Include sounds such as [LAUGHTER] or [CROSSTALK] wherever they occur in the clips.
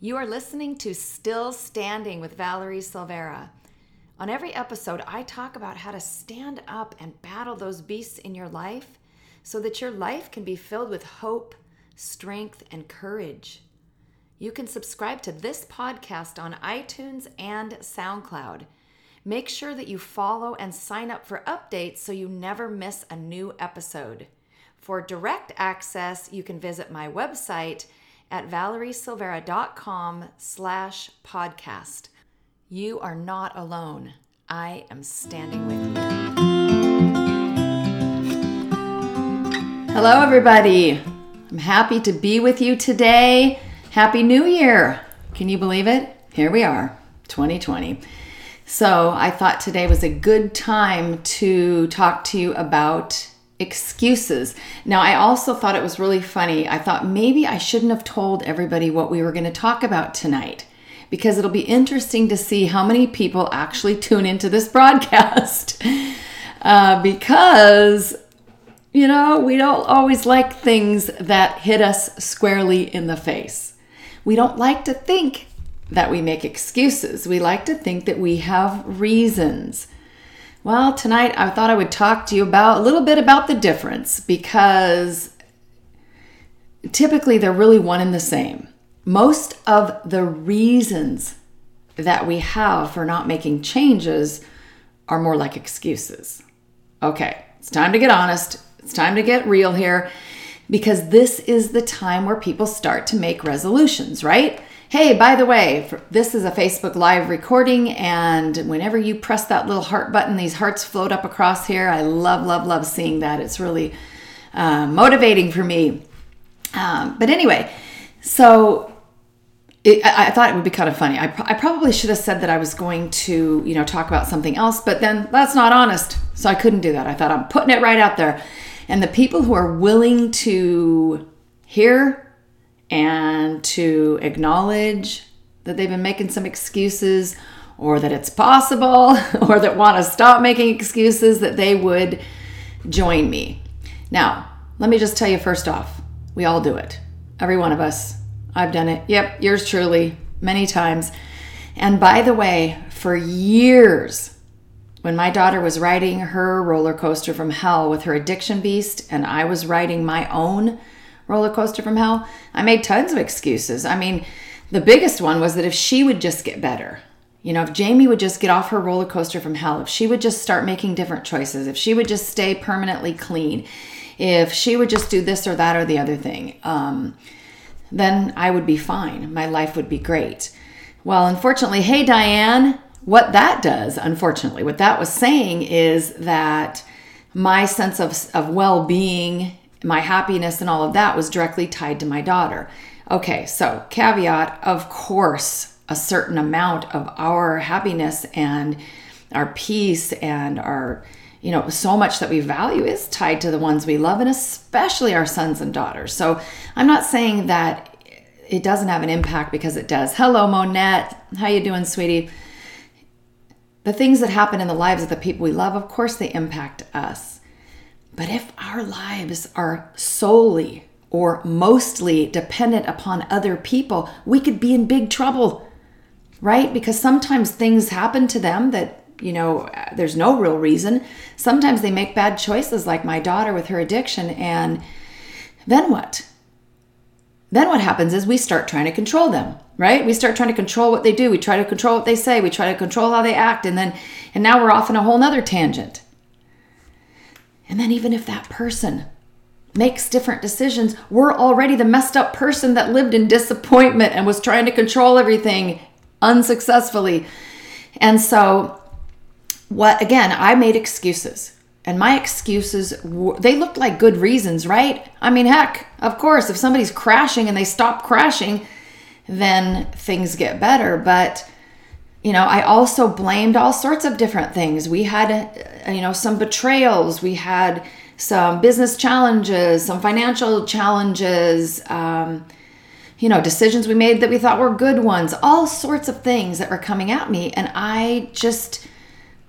You are listening to Still Standing with Valerie Silvera. On every episode, I talk about how to stand up and battle those beasts in your life so that your life can be filled with hope, strength, and courage. You can subscribe to this podcast on iTunes and SoundCloud. Make sure that you follow and sign up for updates so you never miss a new episode. For direct access, you can visit my website at valeriesilvera.com slash podcast. You are not alone. I am standing with you. Hello, everybody. I'm happy to be with you today. Happy New Year. Can you believe it? Here we are, 2020. So, I thought today was a good time to talk to you about excuses. Now, I also thought it was really funny. I thought maybe I shouldn't have told everybody what we were going to talk about tonight because it'll be interesting to see how many people actually tune into this [LAUGHS] broadcast. Uh, because, you know, we don't always like things that hit us squarely in the face. We don't like to think that we make excuses. We like to think that we have reasons. Well, tonight I thought I would talk to you about a little bit about the difference because typically they're really one and the same. Most of the reasons that we have for not making changes are more like excuses. Okay, it's time to get honest. It's time to get real here because this is the time where people start to make resolutions, right? Hey, by the way, this is a Facebook Live recording, and whenever you press that little heart button, these hearts float up across here. I love, love, love seeing that. It's really uh, motivating for me. Um, but anyway, so it, I, I, thought it would be kind of funny. I, I probably should have said that I was going to, you know, talk about something else, but then that's not honest. So I couldn't do that. I thought I'm putting it right out there. And the people who are willing to hear and to acknowledge that they've been making some excuses or that it's possible [LAUGHS] or that want to stop making excuses that they would join me. Now, let me just tell you first off, we all do it. Every one of us. I've done it. Yep, yours truly, many times. And by the way, for years, when my daughter was riding her roller coaster from hell with her addiction beast, and I was riding my own roller coaster from hell, I made tons of excuses. I mean, the biggest one was that if she would just get better, you know, if Jamie would just get off her roller coaster from hell, if she would just start making different choices, if she would just stay permanently clean, if she would just do this or that or the other thing, um, then I would be fine. My life would be great. Well, unfortunately, hey, Diane, what that does, unfortunately, what that was saying is that my sense of, of well being my happiness and all of that was directly tied to my daughter. Okay, so caveat of course, a certain amount of our happiness and our peace and our, you know, so much that we value is tied to the ones we love and especially our sons and daughters. So I'm not saying that it doesn't have an impact because it does. Hello, Monette. How you doing, sweetie? The things that happen in the lives of the people we love, of course, they impact us. But if our lives are solely or mostly dependent upon other people, we could be in big trouble, right? Because sometimes things happen to them that, you know, there's no real reason. Sometimes they make bad choices, like my daughter with her addiction. And then what? Then what happens is we start trying to control them, right? We start trying to control what they do. We try to control what they say. We try to control how they act. And then, and now we're off in a whole nother tangent. And then, even if that person makes different decisions, we're already the messed up person that lived in disappointment and was trying to control everything unsuccessfully. And so, what again, I made excuses. And my excuses, they looked like good reasons, right? I mean, heck, of course, if somebody's crashing and they stop crashing, then things get better. But you know, I also blamed all sorts of different things. We had, uh, you know, some betrayals, we had some business challenges, some financial challenges, um, you know, decisions we made that we thought were good ones, all sorts of things that were coming at me. And I just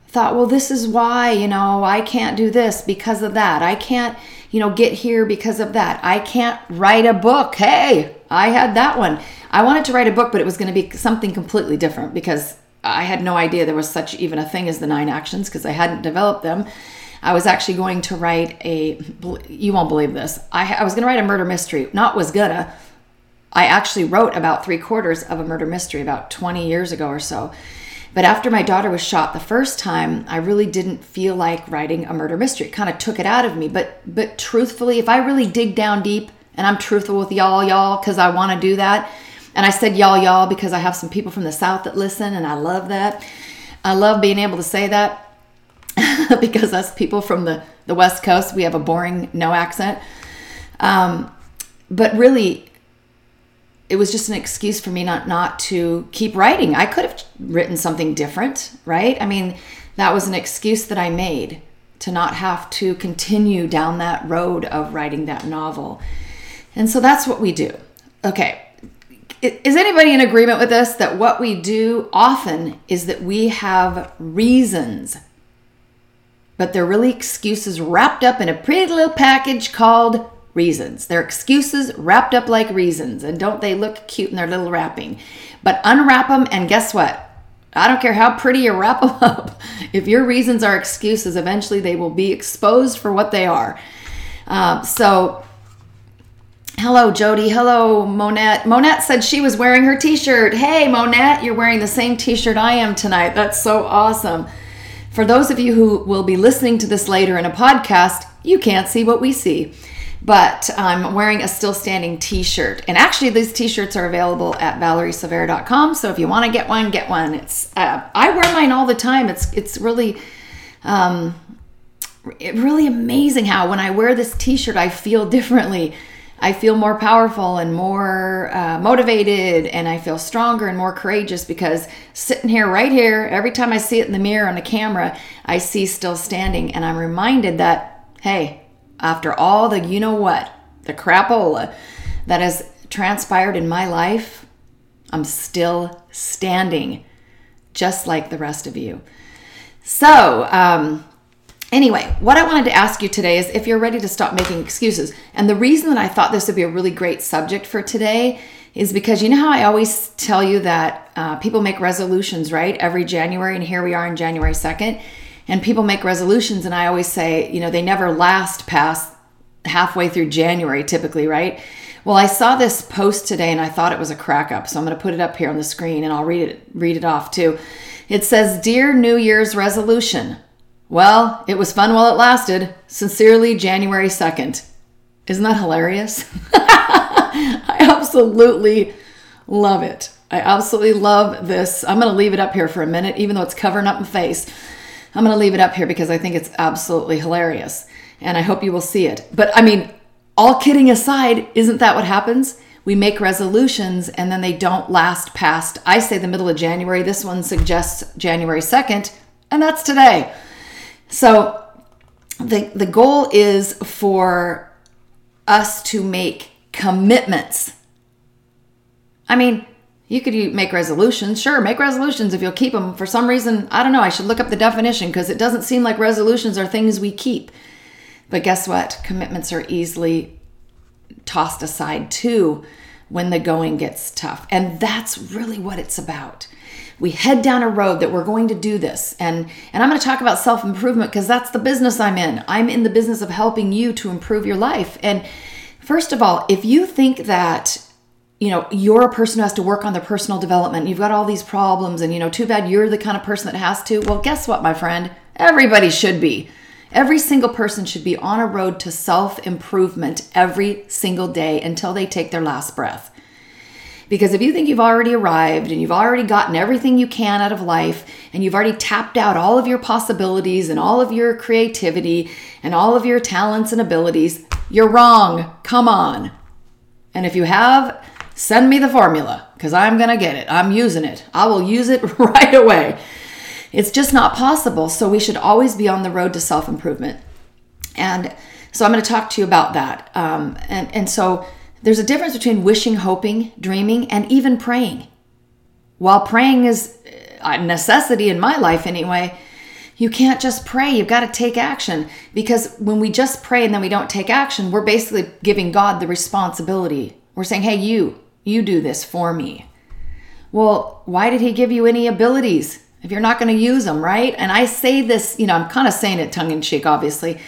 thought, well, this is why, you know, I can't do this because of that. I can't, you know, get here because of that. I can't write a book. Hey, I had that one. I wanted to write a book, but it was going to be something completely different because I had no idea there was such even a thing as the nine actions because I hadn't developed them. I was actually going to write a, you won't believe this. I, I was going to write a murder mystery. Not was gonna. I actually wrote about three quarters of a murder mystery about 20 years ago or so. But after my daughter was shot the first time, I really didn't feel like writing a murder mystery. It kind of took it out of me. But but truthfully, if I really dig down deep and I'm truthful with y'all, y'all, because I want to do that, and I said y'all, y'all because I have some people from the South that listen, and I love that. I love being able to say that [LAUGHS] because us people from the, the West Coast, we have a boring no accent. Um, but really, it was just an excuse for me not not to keep writing. I could have written something different, right? I mean, that was an excuse that I made to not have to continue down that road of writing that novel. And so that's what we do. Okay. Is anybody in agreement with us that what we do often is that we have reasons but they're really excuses wrapped up in a pretty little package called reasons. They're excuses wrapped up like reasons, and don't they look cute in their little wrapping? But unwrap them, and guess what? I don't care how pretty you wrap them [LAUGHS] up. If your reasons are excuses, eventually they will be exposed for what they are. Uh, so, hello, Jody. Hello, Monette. Monette said she was wearing her t shirt. Hey, Monette, you're wearing the same t shirt I am tonight. That's so awesome. For those of you who will be listening to this later in a podcast, you can't see what we see. But I'm wearing a still standing t shirt. And actually, these t shirts are available at valeriesilvera.com. So if you want to get one, get one. It's uh, I wear mine all the time. It's, it's really. Um, it really amazing how when I wear this t-shirt I feel differently. I feel more powerful and more uh, motivated, and I feel stronger and more courageous because sitting here, right here, every time I see it in the mirror on the camera, I see still standing, and I'm reminded that, hey, after all the you know what, the crapola that has transpired in my life, I'm still standing, just like the rest of you. So, um, Anyway, what I wanted to ask you today is if you're ready to stop making excuses. And the reason that I thought this would be a really great subject for today is because you know how I always tell you that uh, people make resolutions, right? Every January, and here we are in January 2nd, and people make resolutions, and I always say, you know, they never last past halfway through January typically, right? Well, I saw this post today and I thought it was a crack up, so I'm going to put it up here on the screen and I'll read it read it off too. It says, "Dear New Year's resolution, well, it was fun while it lasted. Sincerely, January 2nd. Isn't that hilarious? [LAUGHS] I absolutely love it. I absolutely love this. I'm going to leave it up here for a minute, even though it's covering up my face. I'm going to leave it up here because I think it's absolutely hilarious. And I hope you will see it. But I mean, all kidding aside, isn't that what happens? We make resolutions and then they don't last past, I say, the middle of January. This one suggests January 2nd, and that's today. So the the goal is for us to make commitments. I mean, you could make resolutions. Sure, make resolutions if you'll keep them. For some reason, I don't know, I should look up the definition because it doesn't seem like resolutions are things we keep. But guess what? Commitments are easily tossed aside too when the going gets tough. And that's really what it's about we head down a road that we're going to do this. And and i'm going to talk about self-improvement because that's the business i'm in. I'm in the business of helping you to improve your life. And first of all if you think that you know you're a person who has to work on their personal development you've got all these problems and you know too bad you're the kind of person that has to well guess what my friend? Everybody should be. Every single person should be on a road to self-improvement every single day until they take their last breath because if you think you've already arrived and you've already gotten everything you can out of life and you've already tapped out all of your possibilities and all of your creativity and all of your talents and abilities, you're wrong. Come on. And if you have, send me the formula because I'm going to get it. I'm using it. I will use it [LAUGHS] right away. It's just not possible. So we should always be on the road to self improvement. And so I'm going to talk to you about that. Um, and, and so there's a difference between wishing, hoping, dreaming, and even praying. While praying is a necessity in my life anyway, you can't just pray. You've got to take action because when we just pray and then we don't take action, we're basically giving God the responsibility. We're saying, hey, you, You do this for me. Well, why did he give you any abilities if you're not going to use them, right? And I say this, you know, I'm kind of saying it tongue in cheek, obviously,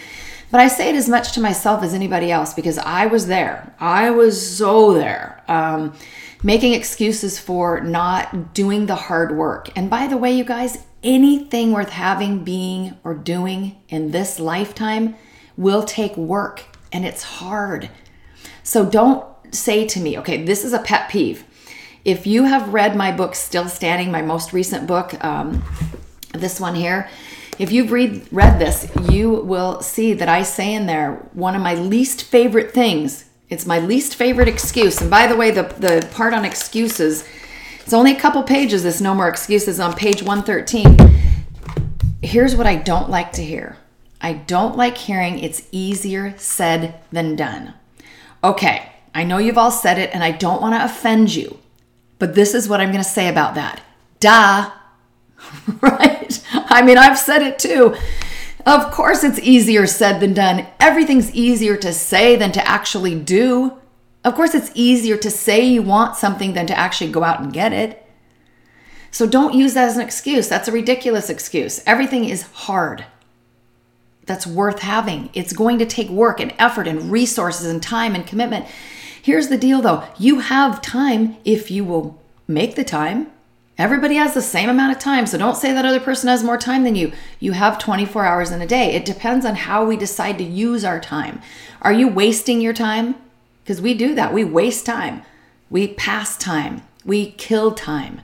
but I say it as much to myself as anybody else because I was there. I was so there. Um, making excuses for not doing the hard work. And by the way, you guys, anything worth having, being, or doing in this lifetime will take work and it's hard. So don't say to me, okay, this is a pet peeve. If you have read my book, Still Standing, my most recent book, um, this one here, if you've read read this, you will see that I say in there one of my least favorite things. It's my least favorite excuse. And by the way, the the part on excuses, it's only a couple pages. This no more excuses on page 113. Here's what I don't like to hear. I don't like hearing it's easier said than done. Okay, I know you've all said it and I don't want to offend you, but this is what I'm going to say about that. Duh. [LAUGHS] right? [LAUGHS] I mean, I've said it too. Of course, it's easier said than done. Everything's easier to say than to actually do. Of course, it's easier to say you want something than to actually go out and get it. So don't use that as an excuse. That's a ridiculous excuse. Everything is hard. That's worth having. It's going to take work and effort and resources and time and commitment. Here's the deal though you have time if you will make the time Everybody has the same amount of time, so don't say that other person has more time than you. You have 24 hours in a day. It depends on how we decide to use our time. Are you wasting your time? Because we do that. We waste time. We pass time. We kill time.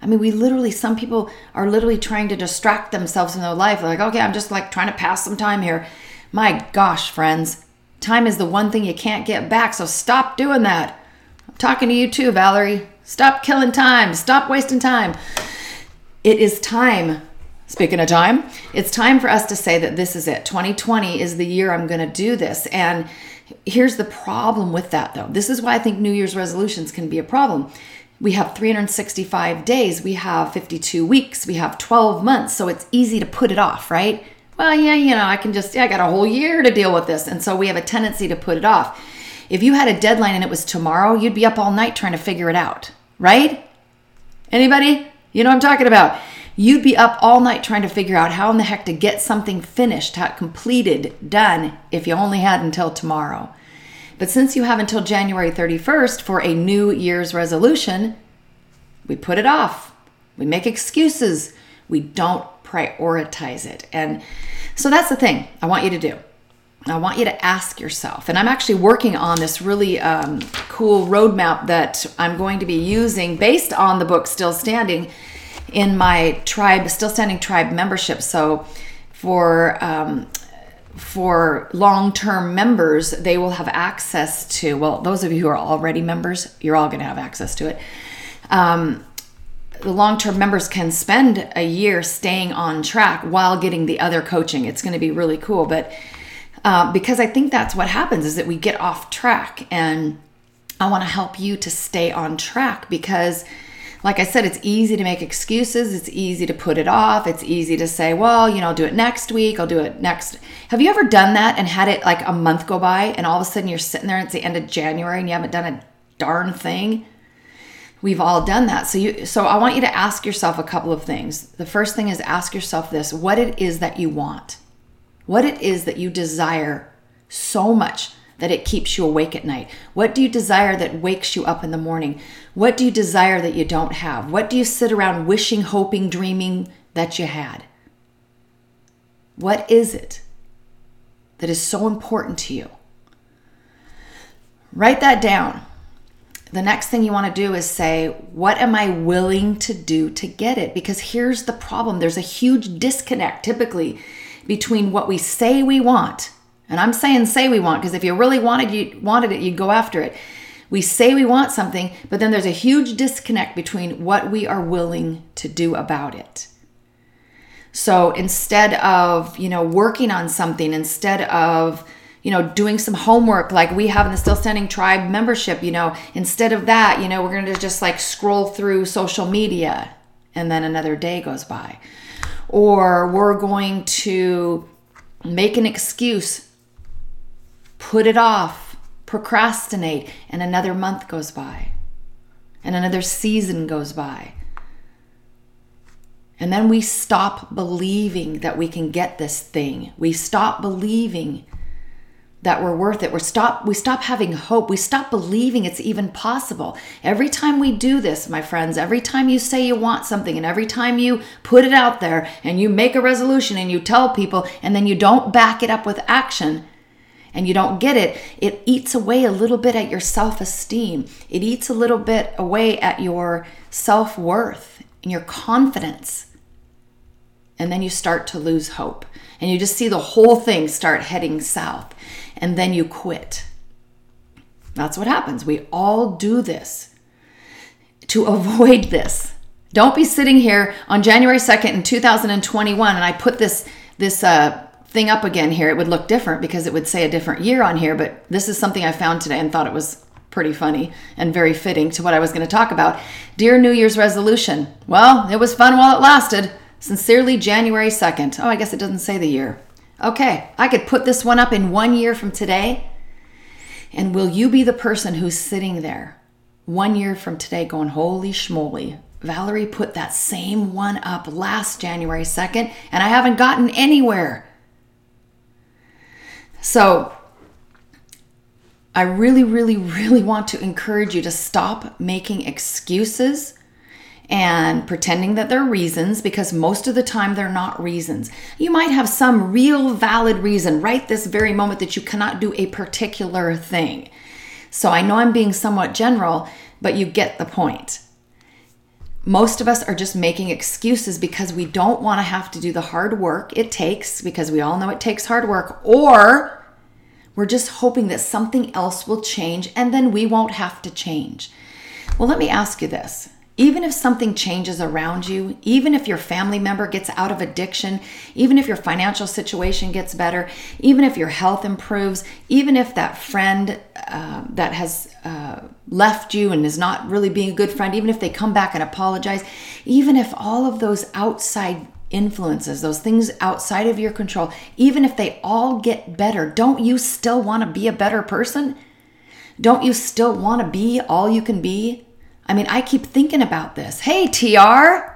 I mean, we literally, some people are literally trying to distract themselves from their life. They're like, okay, I'm just like trying to pass some time here. My gosh, friends, time is the one thing you can't get back, so stop doing that. Talking to you too, Valerie. Stop killing time. Stop wasting time. It is time. Speaking of time, it's time for us to say that this is it. 2020 is the year I'm going to do this. And here's the problem with that, though. This is why I think New Year's resolutions can be a problem. We have 365 days, we have 52 weeks, we have 12 months. So it's easy to put it off, right? Well, yeah, you know, I can just, yeah, I got a whole year to deal with this. And so we have a tendency to put it off. If you had a deadline and it was tomorrow, you'd be up all night trying to figure it out, right? Anybody? You know what I'm talking about. You'd be up all night trying to figure out how in the heck to get something finished, completed, done, if you only had until tomorrow. But since you have until January 31st for a New Year's resolution, we put it off. We make excuses. We don't prioritize it. And so that's the thing I want you to do. I want you to ask yourself, and I'm actually working on this really um, cool roadmap that I'm going to be using based on the book Still Standing in my tribe, Still Standing Tribe membership. So for um, for long-term members, they will have access to. Well, those of you who are already members, you're all going to have access to it. Um, the long-term members can spend a year staying on track while getting the other coaching. It's going to be really cool, but uh, because I think that's what happens is that we get off track. And I want to help you to stay on track because, like I said, it's easy to make excuses. It's easy to put it off. It's easy to say, well, you know, I'll do it next week. I'll do it next. Have you ever done that and had it like a month go by and all of a sudden you're sitting there and it's the end of January and you haven't done a darn thing? We've all done that. So you so I want you to ask yourself a couple of things. The first thing is ask yourself this, what it is that you want what it is that you desire so much that it keeps you awake at night? What do you desire that wakes you up in the morning? What do you desire that you don't have? What do you sit around wishing, hoping, dreaming that you had? What is it that is so important to you? Write that down. The next thing you want to do is say, What am I willing to do to get it? Because here's the problem there's a huge disconnect typically between what we say we want. And I'm saying say we want because if you really wanted you wanted it, you'd go after it. We say we want something, but then there's a huge disconnect between what we are willing to do about it. So instead of, you know, working on something, instead of, you know, doing some homework like we have in the Still Standing Tribe membership, you know, instead of that, you know, we're going to just like scroll through social media and then another day goes by or we're going to make an excuse, put it off, procrastinate, and another month goes by. and another season goes by. And then we stop believing that we can get this thing. We stop believing that we're worth it. We stop we stop having hope. We stop believing it's even possible. Every time we do this, my friends, every time you say you want something and every time you put it out there and you make a resolution and you tell people and then you don't back it up with action and you don't get it, it eats away a little bit at your self-esteem. It eats a little bit away at your self-worth and your confidence. And then you start to lose hope and you just see the whole thing start heading south and then you quit. That's what happens. We all do this to [LAUGHS] avoid this. Don't be sitting here on January 2nd in 2021 and I put this this uh, thing up again here. It would look different because it would say a different year on here, but this is something I found today and thought it was pretty funny and very fitting to what I was going to talk about. Dear New Year's resolution. Well, it was fun while it lasted. Sincerely, January 2nd. Oh, I guess it doesn't say the year. Okay, I could put this one up in one year from today. And will you be the person who's sitting there one year from today going, holy schmoly, Valerie put that same one up last January 2nd, and I haven't gotten anywhere. So, I really, really, really want to encourage you to stop making excuses and pretending that they're reasons because most of the time they're not reasons. You might have some real valid reason right this very moment that you cannot do a particular thing. So I know I'm being somewhat general, but you get the point. Most of us are just making excuses because we don't want to have to do the hard work it takes, because we all know it takes hard work, or we're just hoping that something else will change and then we won't have to change. Well, let me ask you this even if something changes around you, even if your family member gets out of addiction, even if your financial situation gets better, even if your health improves, even if that friend uh, that has uh, left you and is not really being a good friend, even if they come back and apologize, even if all of those outside influences, those things outside of your control, even if they all get better, don't you still want to be a better person? Don't you still want to be all you can be? I mean, I keep thinking about this. Hey, TR.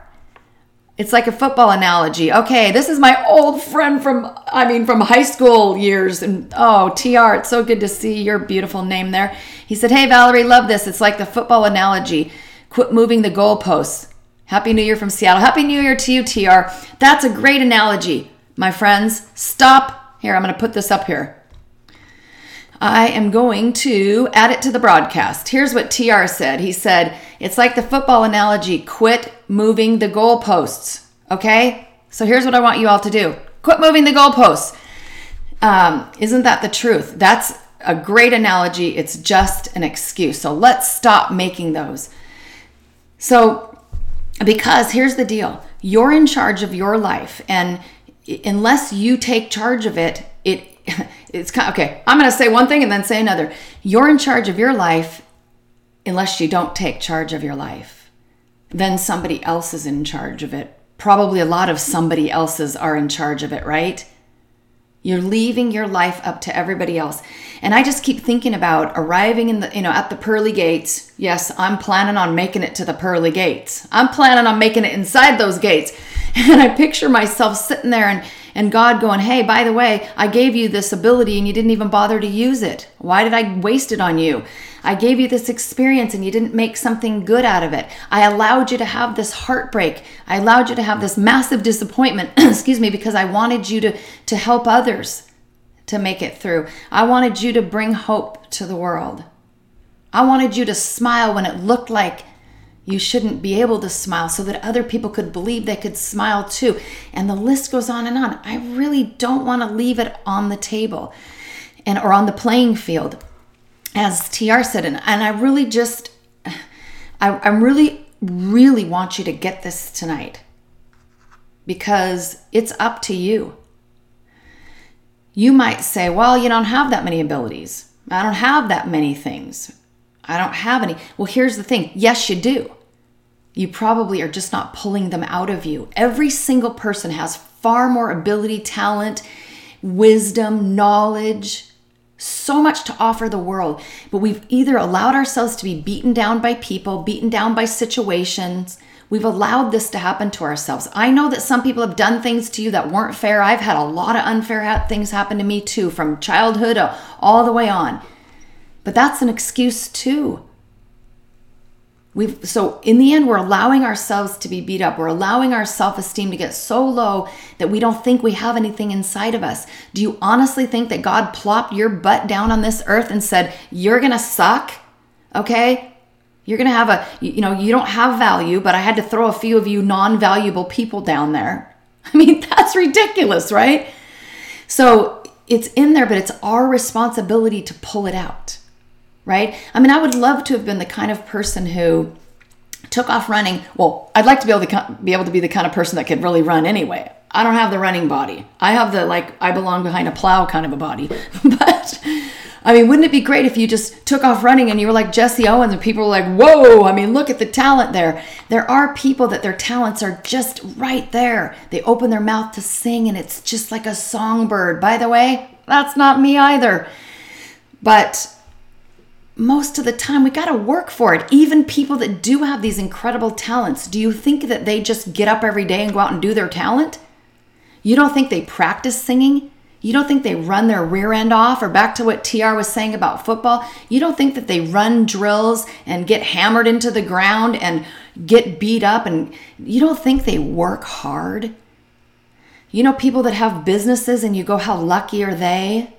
It's like a football analogy. Okay, this is my old friend from, I mean, from high school years. And oh, TR, it's so good to see your beautiful name there. He said, Hey, Valerie, love this. It's like the football analogy. Quit moving the goalposts. Happy New Year from Seattle. Happy New Year to you, TR. That's a great analogy, my friends. Stop. Here, I'm going to put this up here. I am going to add it to the broadcast. Here's what TR said. He said, It's like the football analogy quit moving the goalposts. Okay? So here's what I want you all to do quit moving the goalposts. Um, isn't that the truth? That's a great analogy. It's just an excuse. So let's stop making those. So, because here's the deal you're in charge of your life, and unless you take charge of it, it [LAUGHS] it's kind of, okay. I'm going to say one thing and then say another. You're in charge of your life unless you don't take charge of your life. Then somebody else is in charge of it. Probably a lot of somebody else's are in charge of it, right? You're leaving your life up to everybody else. And I just keep thinking about arriving in the, you know, at the pearly gates. Yes, I'm planning on making it to the pearly gates. I'm planning on making it inside those gates. [LAUGHS] And I picture myself sitting there and and God going, hey, by the way, I gave you this ability and you didn't even bother to use it. Why did I waste it on you? I gave you this experience and you didn't make something good out of it. I allowed you to have this heartbreak. I allowed you to have this massive disappointment, [CLEARS THROAT] excuse me, because I wanted you to, to help others to make it through. I wanted you to bring hope to the world. I wanted you to smile when it looked like you shouldn't be able to smile so that other people could believe they could smile too. And the list goes on and on. I really don't want to leave it on the table and or on the playing field, as TR said. And, and I really just, I, I really, really want you to get this tonight because it's up to you. You might say, well, you don't have that many abilities. I don't have that many things. I don't have any. Well, here's the thing yes, you do. You probably are just not pulling them out of you. Every single person has far more ability, talent, wisdom, knowledge so much to offer the world, but we've either allowed ourselves to be beaten down by people, beaten down by situations. We've allowed this to happen to ourselves. I know that some people have done things to you that weren't fair. I've had a lot of unfair things happen to me too, from childhood uh, all the way on. But that's an excuse too. We've, so in the end, we're allowing ourselves to be beat up. We're allowing our self esteem to get so low that we don't think we have anything inside of us. Do you honestly think that God plopped your butt down on this earth and said, You're to suck? Okay? You're to have a, you know, you don't have value, but I had to throw a few of you non valuable people down there. [LAUGHS] I mean, that's ridiculous, right? So it's in there, but it's our responsibility to pull it out right? I mean, I would love to have been the kind of person who took off running. Well, I'd like to be able to be able to be the kind of person that could really run anyway. I don't have the running body. I have the like I belong behind a plow kind of a body. [LAUGHS] but I mean, wouldn't it be great if you just took off running and you were like Jesse Owens and people were like, "Whoa, I mean, look at the talent there." There are people that their talents are just right there. They open their mouth to sing and it's just like a songbird. By the way, that's not me either. But most of the time we got to work for it. Even people that do have these incredible talents, do you think that they just get up every day and go out and do their talent? You don't think they practice singing? You don't think they run their rear end off? Or back to what TR was saying about football, you don't think that they run drills and get hammered into the ground and get beat up? And you don't think they work hard? You know, people that have businesses and you go, how lucky are they?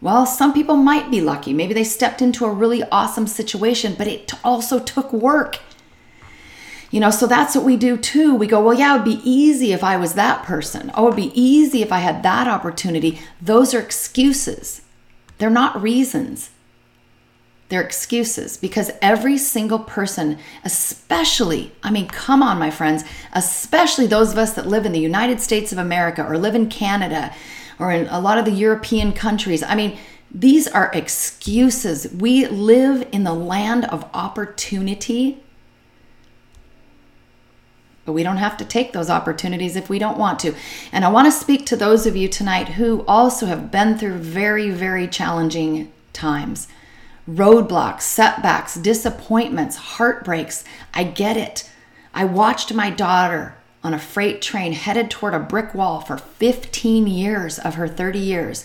Well, some people might be lucky. Maybe they stepped into a really awesome situation, but it also took work. You know, so that's what we do too. We go, well, yeah, it would be easy if I was that person. Oh, it would be easy if I had that opportunity. Those are excuses, they're not reasons. They're excuses because every single person, especially, I mean, come on, my friends, especially those of us that live in the United States of America or live in Canada, or in a lot of the European countries. I mean, these are excuses. We live in the land of opportunity, but we don't have to take those opportunities if we don't want to. And I want to speak to those of you tonight who also have been through very, very challenging times roadblocks, setbacks, disappointments, heartbreaks. I get it. I watched my daughter on a freight train headed toward a brick wall for 15 years of her 30 years.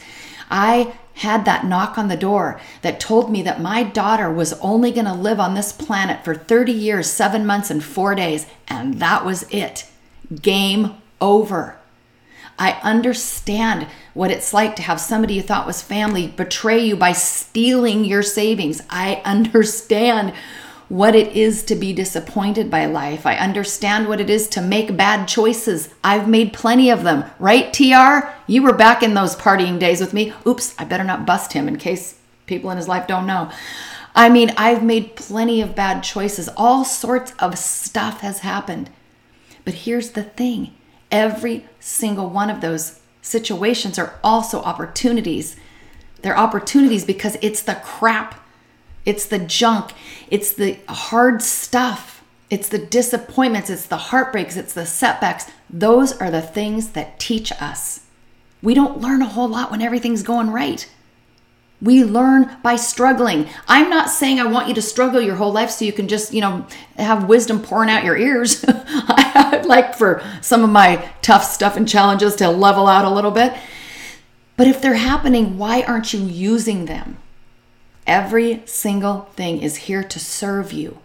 I had that knock on the door that told me that my daughter was only going to live on this planet for 30 years, seven months, and four days. And that was it. Game over. I understand what it's like to have somebody you thought was family betray you by stealing your savings. I [LAUGHS] understand what it is to be disappointed by life. I understand what it is to make bad choices. I've made plenty of them, right, TR? You were back in those partying days with me. Oops, I better not bust him in case people in his life don't know. I mean, I've made plenty of bad choices. All sorts of stuff has happened. But here's the thing every single one of those situations are also opportunities. They're opportunities because it's the crap it's the junk, it's the hard stuff, it's the disappointments, it's the heartbreaks, it's the setbacks. Those are the things that teach us. We don't learn a whole lot when everything's going right. We learn by struggling. I'm not saying I want you to struggle your whole life so you can just, you know, have wisdom pouring out your ears. [LAUGHS] I'd like for some of my tough stuff and challenges to level out a little bit. But if they're happening, why aren't you using them? Every single thing is here to serve you.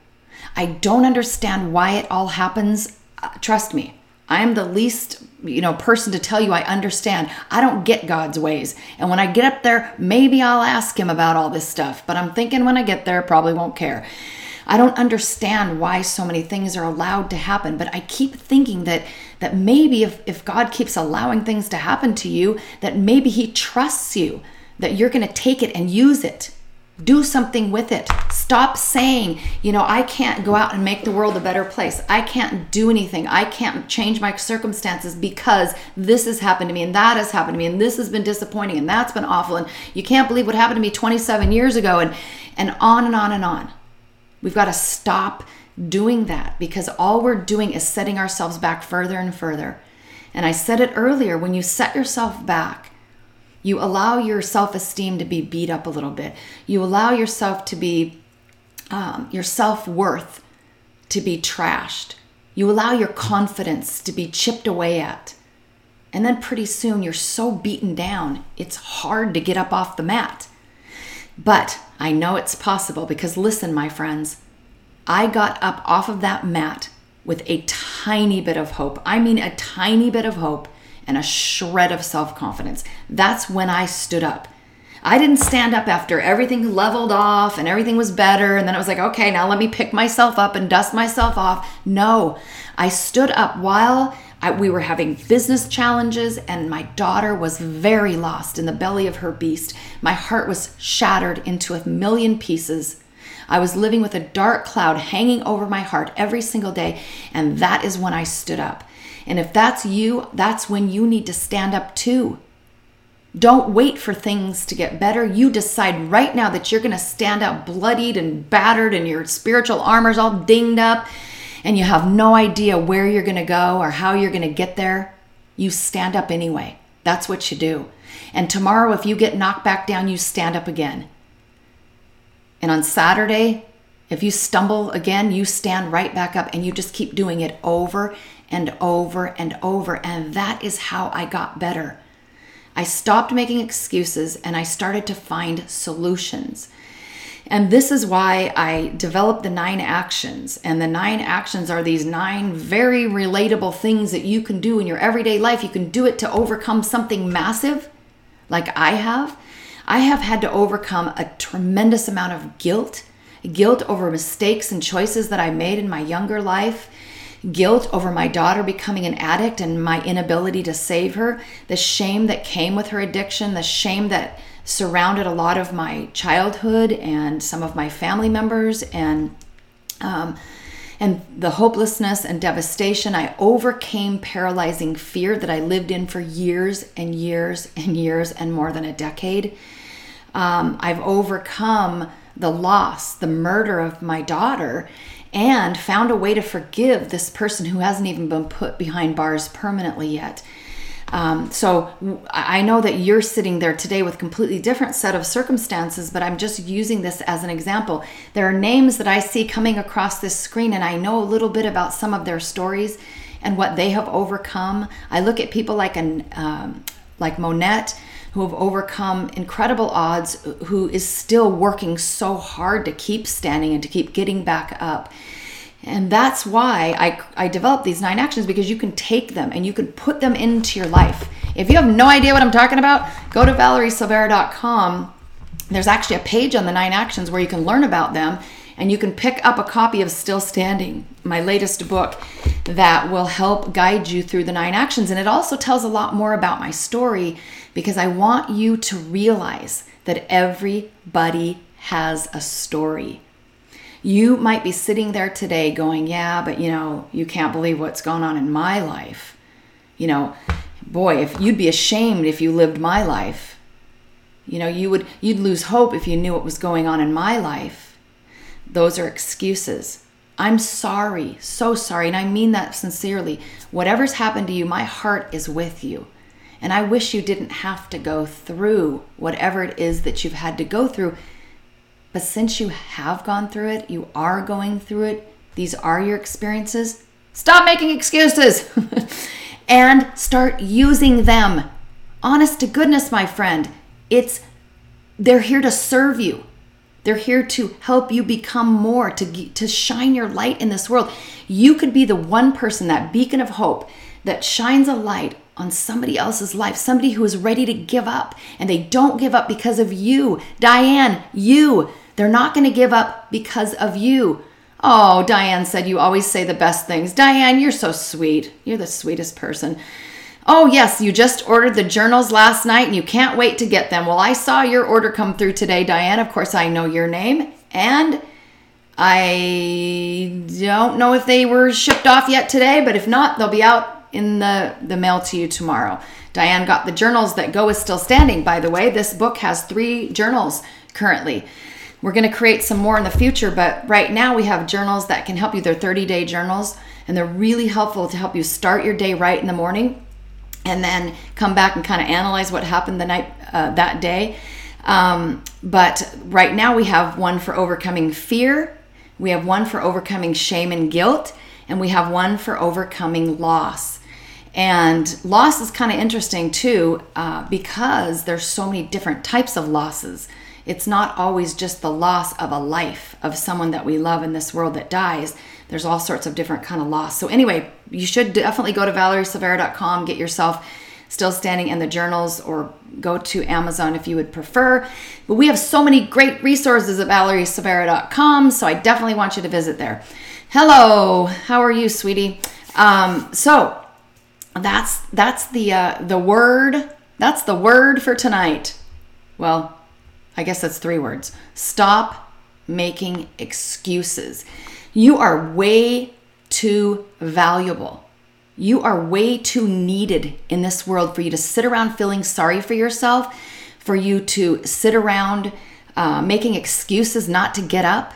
I don't understand why it all happens. Uh, trust me, I am the least, you know, person to tell you I understand. I don't get God's ways. And when I get up there, maybe I'll ask him about all this stuff, but I'm thinking when I get there, probably won't care. I don't understand why so many things are allowed to happen, but I keep thinking that that maybe if, if God keeps allowing things to happen to you, that maybe he trusts you, that you're going to take it and use it do something with it. Stop saying, you know, I can't go out and make the world a better place. I can't do anything. I can't change my circumstances because this has happened to me and that has happened to me and this has been disappointing and that's been awful and you can't believe what happened to me 27 years ago and and on and on and on. We've got to stop doing that because all we're doing is setting ourselves back further and further. And I said it earlier, when you set yourself back, You allow your self esteem to be beat up a little bit. You allow yourself to be, um, your self worth to be trashed. You allow your confidence to be chipped away at. And then pretty soon you're so beaten down, it's hard to get up off the mat. But I know it's possible because listen, my friends, I got up off of that mat with a tiny bit of hope. I mean, a tiny bit of hope and a shred of self confidence. That's when I stood up. I didn't stand up after everything leveled off and everything was better. And then it was like, okay, now let me pick myself up and dust myself off. No, I stood up while I, we were having business challenges, and my daughter was very lost in the belly of her beast. My heart was shattered into a million pieces. I was living with a dark cloud hanging over my heart every single day, and that is when I stood up. And if that's you, that's when you need to stand up too. Don't wait for things to get better. You decide right now that you're going to stand up bloodied and battered, and your spiritual armor's all dinged up and you have no idea where you're going to go or how you're going to get there, you stand up anyway. That's what you do. And tomorrow, if you get knocked back down, you stand up again. And on Saturday, if you stumble again, you stand right back up and you just keep doing it over and over and over. And that is how I got better. I stopped making excuses and I started to find solutions. And this is why I developed the nine actions. And the nine actions are these nine very relatable things that you can do in your everyday life. You can do it to overcome something massive, like I have. I have had to overcome a tremendous amount of guilt guilt over mistakes and choices that I made in my younger life, guilt over my daughter becoming an addict and my inability to save her, the shame that came with her addiction, the shame that surrounded a lot of my childhood and some of my family members and um, and the hopelessness and devastation i overcame paralyzing fear that i lived in for years and years and years and more than a decade. Um, i've overcome the loss the murder of my daughter and found a way to forgive this person who hasn't even been put behind bars permanently yet um, so I know that you're sitting there today with completely different set of circumstances, but I'm just using this as an example. There are names that I see coming across this screen, and I know a little bit about some of their stories and what they have overcome. I look at people like an um, like Monette who have overcome incredible odds, who is still working so hard to keep standing and to keep getting back up. And that's why I, I developed these nine actions because you can take them and you can put them into your life. If you have no idea what I'm talking about, go to valeriesilvera.com. There's actually a page on the nine actions where you can learn about them and you can pick up a copy of Still Standing, my latest book, that will help guide you through the nine actions. And it also tells a lot more about my story because I want you to realize that everybody has a story. You might be sitting there today going, Yeah, but you know, you can't believe what's going on in my life. You know, boy, if you'd be ashamed if you lived my life. You know, you would you'd lose hope if you knew what was going on in my life. Those are excuses. I'm sorry, so sorry, and I mean that sincerely. Whatever's happened to you, my heart is with you. And I wish you didn't have to go through whatever it is that you've had to go through but since you have gone through it, you are going through it, these are your experiences, stop making excuses [LAUGHS] and start using them. Honest to goodness, my friend, it's they're here to serve you. They're here to help you become more, to, to shine your light in this world. You could be the one person, that beacon of hope, that shines a light on somebody else's life, somebody who is ready to give up, and they don't give up because of you. Diane, you. They're not going to give up because of you. Oh, Diane said you always say the best things. Diane, you're so sweet. You're the sweetest person. Oh, yes, you just ordered the journals last night and you can't wait to get them. Well, I saw your order come through today, Diane. Of course, I know your name. And I don't know if they were shipped off yet today, but if not, they'll be out in the, the mail to you tomorrow. Diane got the journals that Go is still standing, by the way. This book has three journals currently. We're going to create some more in the future, but right now we have journals that can help you. They're 30 day journals, and they're really helpful to help you start your day right in the morning and then come back and kind of analyze what happened the night uh, that day. Um, but right now we have one for overcoming fear, we have one for overcoming shame and guilt, and we have one for overcoming loss. And loss is kind of interesting too uh, because there's so many different types of losses. It's not always just the loss of a life of someone that we love in this world that dies. There's all sorts of different kind of loss. So anyway, you should definitely go to valeriesilvera.com, get yourself still standing in the journals or go to Amazon if you would prefer. But we have so many great resources at valeriesilvera.com, so I definitely want you to visit there. Hello, how are you, sweetie? Um, so that's that's the uh, the word. That's the word for tonight. Well, I guess that's three words. Stop making excuses. You are way too valuable you are way too needed in this world for you to sit around feeling sorry for yourself, for you to sit around uh, making excuses not to get up.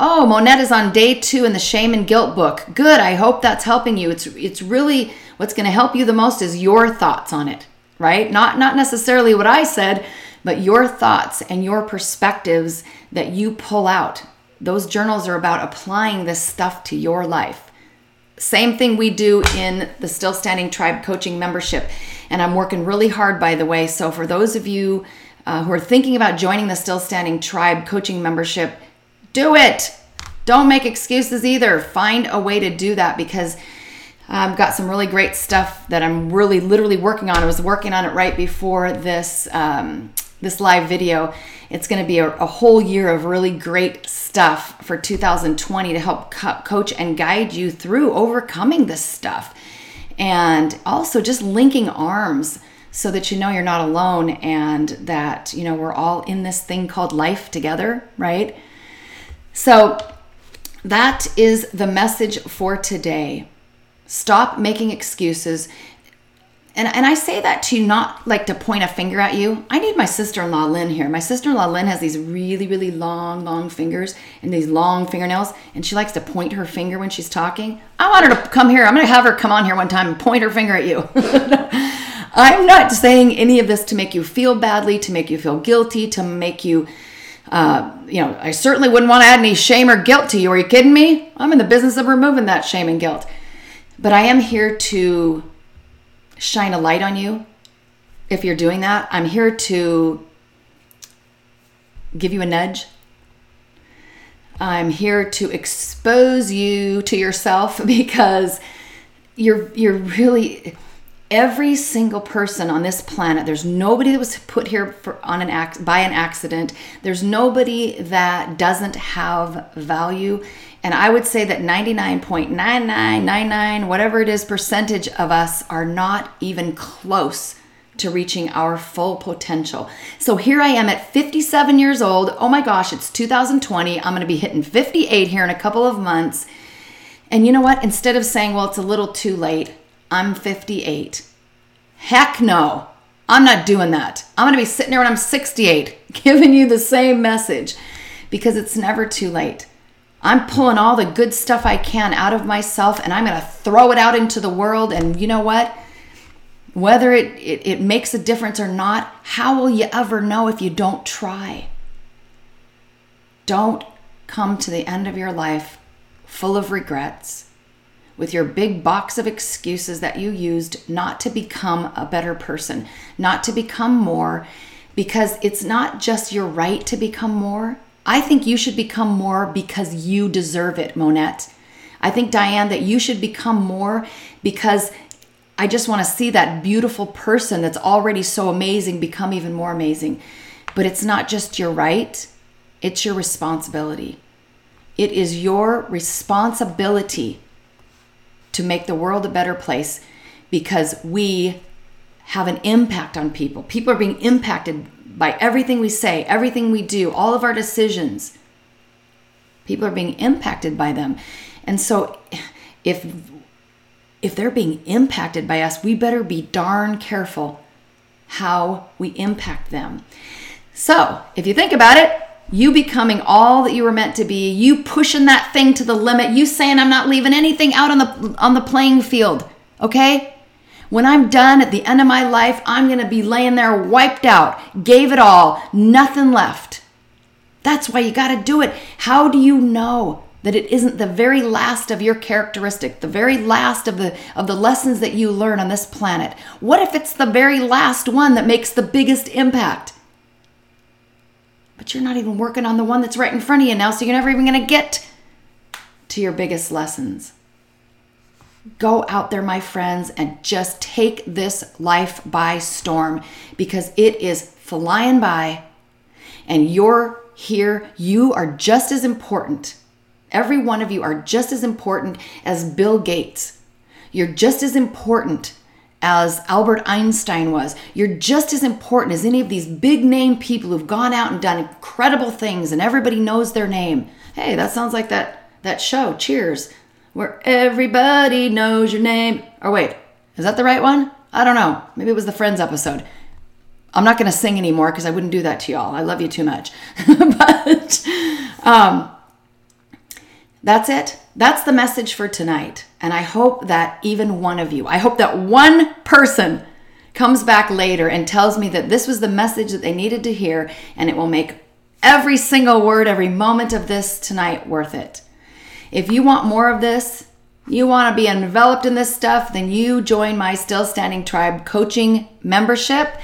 Oh, Monette is on day two in the shame and guilt book. Good. I hope that's helping you. It's it's really what's going to help you the most is your thoughts on it, right? Not not necessarily what I said, but your thoughts and your perspectives that you pull out. Those journals are about applying this stuff to your life. Same thing we do in the Still Standing Tribe coaching membership. And I'm working really hard, by the way. So, for those of you uh, who are thinking about joining the Still Standing Tribe coaching membership, do it. Don't make excuses either. Find a way to do that because I've got some really great stuff that I'm really literally working on. I was working on it right before this um, this live video. It's going to be a, a, whole year of really great stuff for 2020 to help co- coach and guide you through overcoming this stuff. And also just linking arms so that you know you're not alone and that, you know, we're all in this thing called life together, right? So that is the message for today. Stop making excuses and, and I say that to not like to point a finger at you. I need my sister in law Lynn here. My sister in law Lynn has these really, really long, long fingers and these long fingernails, and she likes to point her finger when she's talking. I want her to come here. I'm going to have her come on here one time and point her finger at you. [LAUGHS] I'm not saying any of this to make you feel badly, to make you feel guilty, to make you, uh, you know, I certainly wouldn't want to add any shame or guilt to you. Are you kidding me? I'm in the business of removing that shame and guilt. But I am here to shine a light on you. If you're doing that, I'm here to give you a nudge. I'm here to expose you to yourself [LAUGHS] because you're you're really every single person on this planet there's nobody that was put here for on an act by an accident there's nobody that doesn't have value and I would say that 99.9999, whatever it is, percentage of us are not even close to reaching our full potential. So here I am at 57 years old. Oh my gosh, it's 2020. I'm going to be hitting 58 here in a couple of months. And you know what? Instead of saying, well, it's a little too late, I'm 58. Heck no. I'm not doing that. I'm going to be sitting there when I'm 68 [LAUGHS] giving you the same message because it's never too late. I'm pulling all the good stuff I can out of myself and I'm going to throw it out into the world. And you know what? Whether it, it, it, makes a difference or not, how will you ever know if you don't try? Don't come to the end of your life full of regrets with your big box of excuses that you used not to become a better person, not to become more, because it's not just your right to become more I think you should become more because you deserve it, Monette. I think, Diane, that you should become more because I just want to see that beautiful person that's already so amazing become even more amazing. But it's not just your right, it's your responsibility. It is your responsibility to make the world a better place because we have an impact on people. People are being impacted by everything we say, everything we do, all of our decisions. People are being impacted by them. And so if if they're being impacted by us, we better be darn careful how we impact them. So, if you think about it, you becoming all that you were meant to be, you pushing that thing to the limit, you saying I'm not leaving anything out on the on the playing field, okay? When I'm done at the end of my life, I'm going to be laying there wiped out, gave it all, nothing left. That's why you got to do it. How do you know that it isn't the very last of your characteristic, the very last of the of the lessons that you learn on this planet? What if it's the very last one that makes the biggest impact? But you're not even working on the one that's right in front of you now, so you're never even going to get to your biggest lessons. Go out there, my friends, and just take this life by storm because it is flying by and you're here. You are just as important. Every one of you are just as important as Bill Gates. You're just as important as Albert Einstein was. You're just as important as any of these big name people who've gone out and done incredible things and everybody knows their name. Hey, that sounds like that that show, Cheers where everybody knows your name. Or wait, is that the right one? I don't know. Maybe it was the Friends episode. I'm not going to sing anymore because I wouldn't do that to y'all. I love you too much. [LAUGHS] but um, that's it. That's the message for tonight. And I hope that even one of you, I hope that one person comes back later and tells me that this was the message that they needed to hear and it will make every single word, every moment of this tonight worth it. If you want more of this, you want to be enveloped in this stuff, then you join my Still Standing Tribe coaching membership.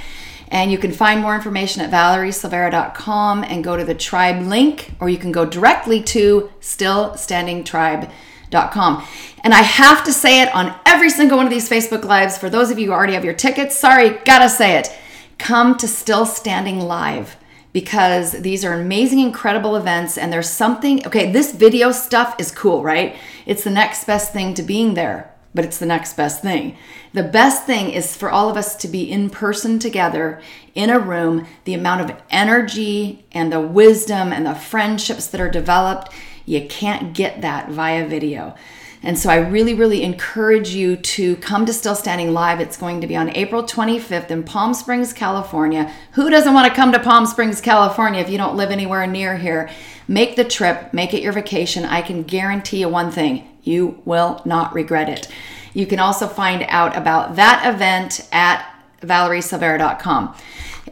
And you can find more information at valeriesilvera.com and go to the tribe link, or you can go directly to stillstandingtribe.com. And I have to say it on every single one of these Facebook Lives. For those of you who already have your tickets, sorry, gotta say it. Come to Still Standing Live because these are amazing, incredible events. And there's something, okay, this video stuff is cool, right? It's the next best thing to being there, but it's the next best thing. The best thing is for all of us to be in person together in a room, the amount of energy and the wisdom and the friendships that are developed, you can't get that via video. And so I really, really encourage you to come to Still Standing Live. It's going to be on April 25th in Palm Springs, California. Who doesn't want to come to Palm Springs, California if you don't live anywhere near here? Make the trip, make it your vacation. I can guarantee you one thing you will not regret it. You can also find out about that event at valeriesilvera.com.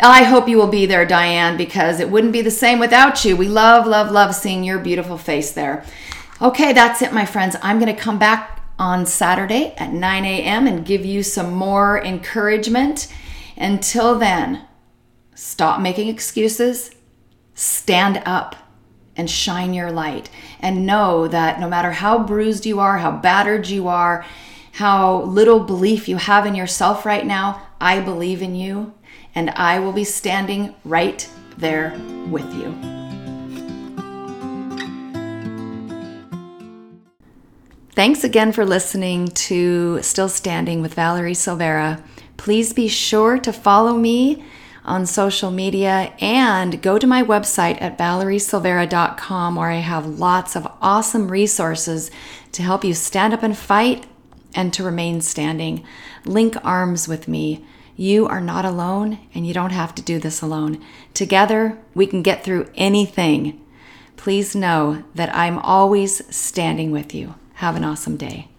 I hope you will be there, Diane, because it wouldn't be the same without you. We love, love, love seeing your beautiful face there. Okay, that's it, my friends. I'm going to come back on Saturday at 9 a.m. and give you some more encouragement. Until then, stop making excuses, stand up and shine your light. And know that no matter how bruised you are, how battered you are, how little belief you have in yourself right now, I believe in you and I will be standing right there with you. Thanks again for listening to Still Standing with Valerie Silvera. Please be sure to follow me on social media and go to my website at valeriesilvera.com where I have lots of awesome resources to help you stand up and fight and to remain standing. Link arms with me. You are not alone and you don't have to do this alone. Together, we can get through anything. Please know that I'm always standing with you. Have an awesome day.